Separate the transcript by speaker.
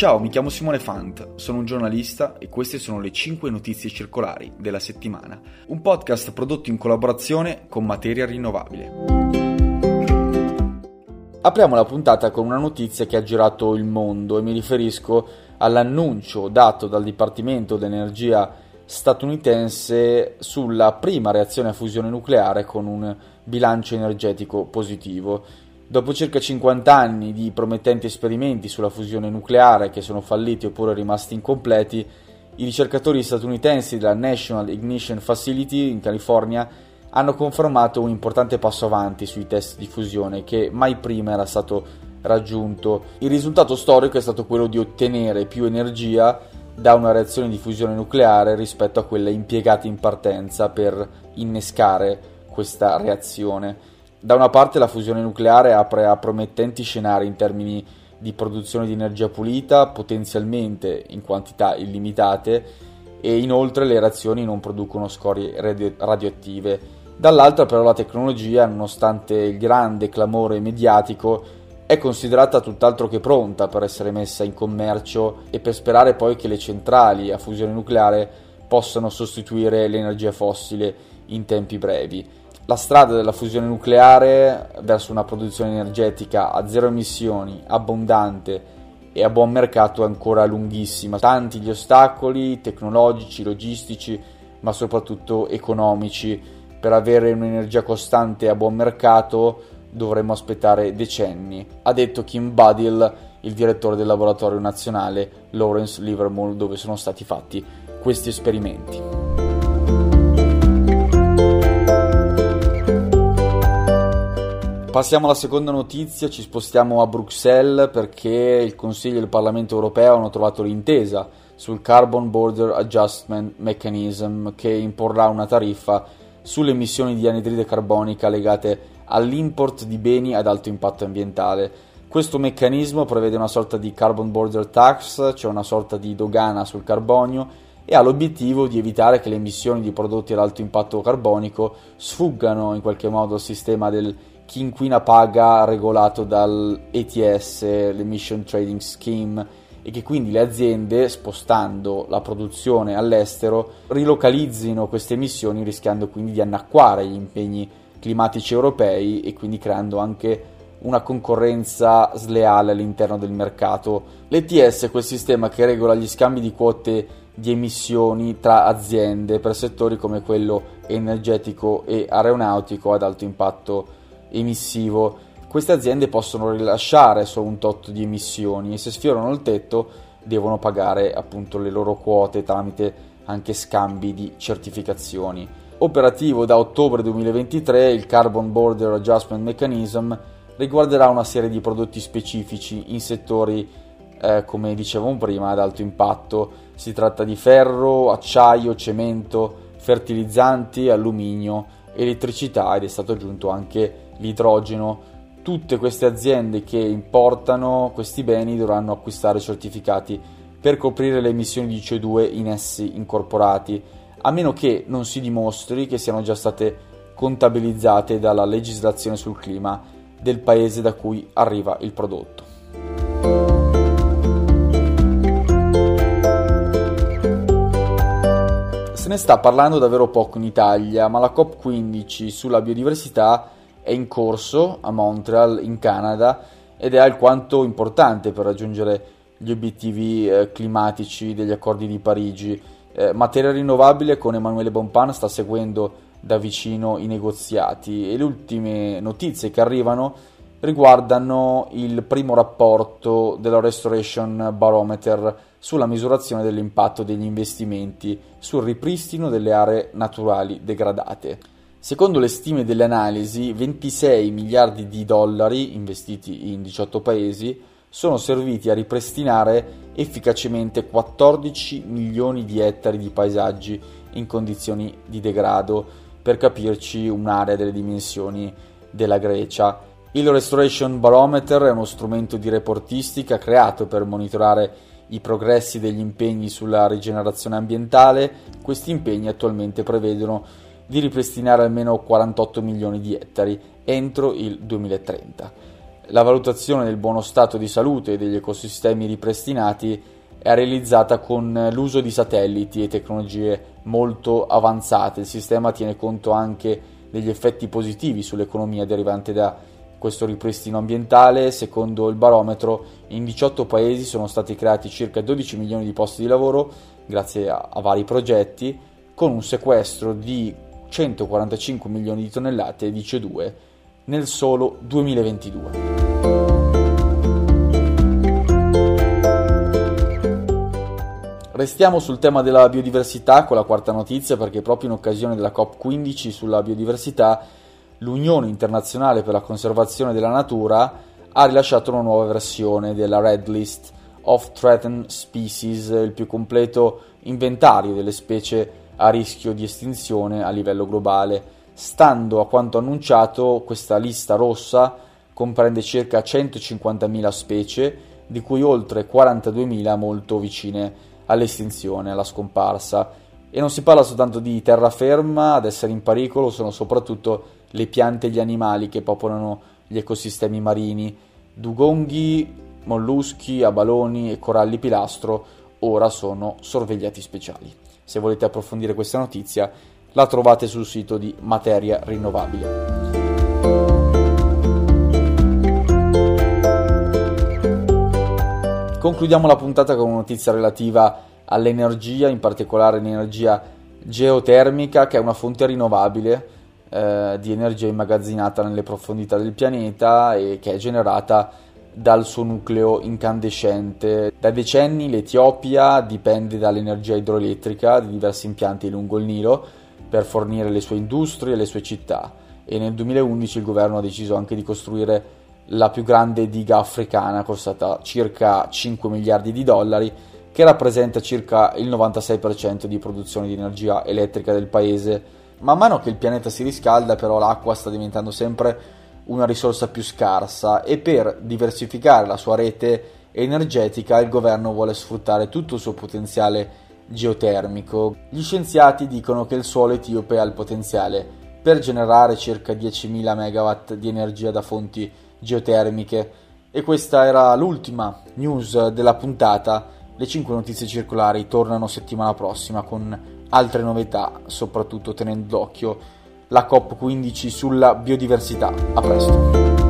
Speaker 1: Ciao, mi chiamo Simone Fant, sono un giornalista e queste sono le 5 notizie circolari della settimana, un podcast prodotto in collaborazione con Materia Rinnovabile. Apriamo la puntata con una notizia che ha girato il mondo e mi riferisco all'annuncio dato dal Dipartimento d'Energia statunitense sulla prima reazione a fusione nucleare con un bilancio energetico positivo. Dopo circa 50 anni di promettenti esperimenti sulla fusione nucleare che sono falliti oppure rimasti incompleti, i ricercatori statunitensi della National Ignition Facility in California hanno confermato un importante passo avanti sui test di fusione che mai prima era stato raggiunto. Il risultato storico è stato quello di ottenere più energia da una reazione di fusione nucleare rispetto a quella impiegata in partenza per innescare questa reazione. Da una parte la fusione nucleare apre a promettenti scenari in termini di produzione di energia pulita, potenzialmente in quantità illimitate, e inoltre le reazioni non producono scorie radio- radioattive. Dall'altra però la tecnologia, nonostante il grande clamore mediatico, è considerata tutt'altro che pronta per essere messa in commercio e per sperare poi che le centrali a fusione nucleare possano sostituire l'energia fossile in tempi brevi la strada della fusione nucleare verso una produzione energetica a zero emissioni, abbondante e a buon mercato è ancora lunghissima. Tanti gli ostacoli tecnologici, logistici, ma soprattutto economici. Per avere un'energia costante a buon mercato dovremmo aspettare decenni, ha detto Kim Badil, il direttore del laboratorio nazionale Lawrence Livermore, dove sono stati fatti questi esperimenti. Passiamo alla seconda notizia, ci spostiamo a Bruxelles perché il Consiglio e il Parlamento europeo hanno trovato l'intesa sul Carbon Border Adjustment Mechanism che imporrà una tariffa sulle emissioni di anidride carbonica legate all'import di beni ad alto impatto ambientale. Questo meccanismo prevede una sorta di carbon border tax, cioè una sorta di dogana sul carbonio, e ha l'obiettivo di evitare che le emissioni di prodotti ad alto impatto carbonico sfuggano in qualche modo al sistema del chi inquina paga regolato dall'ETS, l'Emission Trading Scheme, e che quindi le aziende, spostando la produzione all'estero, rilocalizzino queste emissioni rischiando quindi di annacquare gli impegni climatici europei e quindi creando anche una concorrenza sleale all'interno del mercato. L'ETS è quel sistema che regola gli scambi di quote di emissioni tra aziende per settori come quello energetico e aeronautico ad alto impatto emissivo, queste aziende possono rilasciare solo un tot di emissioni e se sfiorano il tetto devono pagare appunto le loro quote tramite anche scambi di certificazioni. Operativo da ottobre 2023, il Carbon Border Adjustment Mechanism riguarderà una serie di prodotti specifici in settori, eh, come dicevamo prima, ad alto impatto. Si tratta di ferro, acciaio, cemento, fertilizzanti, alluminio, elettricità ed è stato aggiunto anche l'idrogeno, tutte queste aziende che importano questi beni dovranno acquistare certificati per coprire le emissioni di CO2 in essi incorporati, a meno che non si dimostri che siano già state contabilizzate dalla legislazione sul clima del paese da cui arriva il prodotto. Ne sta parlando davvero poco in Italia, ma la COP15 sulla biodiversità è in corso a Montreal, in Canada, ed è alquanto importante per raggiungere gli obiettivi eh, climatici degli accordi di Parigi. Eh, materia rinnovabile con Emanuele Bonpan sta seguendo da vicino i negoziati e le ultime notizie che arrivano riguardano il primo rapporto della Restoration Barometer sulla misurazione dell'impatto degli investimenti sul ripristino delle aree naturali degradate. Secondo le stime delle analisi, 26 miliardi di dollari investiti in 18 paesi sono serviti a ripristinare efficacemente 14 milioni di ettari di paesaggi in condizioni di degrado, per capirci un'area delle dimensioni della Grecia. Il Restoration Barometer è uno strumento di reportistica creato per monitorare i progressi degli impegni sulla rigenerazione ambientale. Questi impegni attualmente prevedono di ripristinare almeno 48 milioni di ettari entro il 2030. La valutazione del buono stato di salute degli ecosistemi ripristinati è realizzata con l'uso di satelliti e tecnologie molto avanzate. Il sistema tiene conto anche degli effetti positivi sull'economia derivanti da questo ripristino ambientale. Secondo il barometro, in 18 paesi sono stati creati circa 12 milioni di posti di lavoro grazie a, a vari progetti, con un sequestro di 145 milioni di tonnellate di CO2 nel solo 2022. Restiamo sul tema della biodiversità con la quarta notizia perché proprio in occasione della COP15 sulla biodiversità l'Unione Internazionale per la Conservazione della Natura ha rilasciato una nuova versione della Red List of Threatened Species, il più completo inventario delle specie a rischio di estinzione a livello globale. Stando a quanto annunciato, questa lista rossa comprende circa 150.000 specie, di cui oltre 42.000 molto vicine all'estinzione, alla scomparsa. E non si parla soltanto di terraferma ad essere in pericolo, sono soprattutto le piante e gli animali che popolano gli ecosistemi marini. Dugonghi, molluschi, abaloni e coralli pilastro ora sono sorvegliati speciali. Se volete approfondire questa notizia, la trovate sul sito di Materia Rinnovabile. Concludiamo la puntata con una notizia relativa all'energia, in particolare l'energia geotermica, che è una fonte rinnovabile eh, di energia immagazzinata nelle profondità del pianeta e che è generata dal suo nucleo incandescente. Da decenni l'Etiopia dipende dall'energia idroelettrica di diversi impianti lungo il Nilo per fornire le sue industrie e le sue città e nel 2011 il governo ha deciso anche di costruire la più grande diga africana, costata circa 5 miliardi di dollari, che rappresenta circa il 96% di produzione di energia elettrica del paese. Man mano che il pianeta si riscalda, però, l'acqua sta diventando sempre una risorsa più scarsa e per diversificare la sua rete energetica il governo vuole sfruttare tutto il suo potenziale geotermico. Gli scienziati dicono che il suolo etiope ha il potenziale per generare circa 10.000 MW di energia da fonti geotermiche. E questa era l'ultima news della puntata. Le 5 notizie circolari tornano settimana prossima con altre novità, soprattutto tenendo d'occhio la COP15 sulla biodiversità. A presto!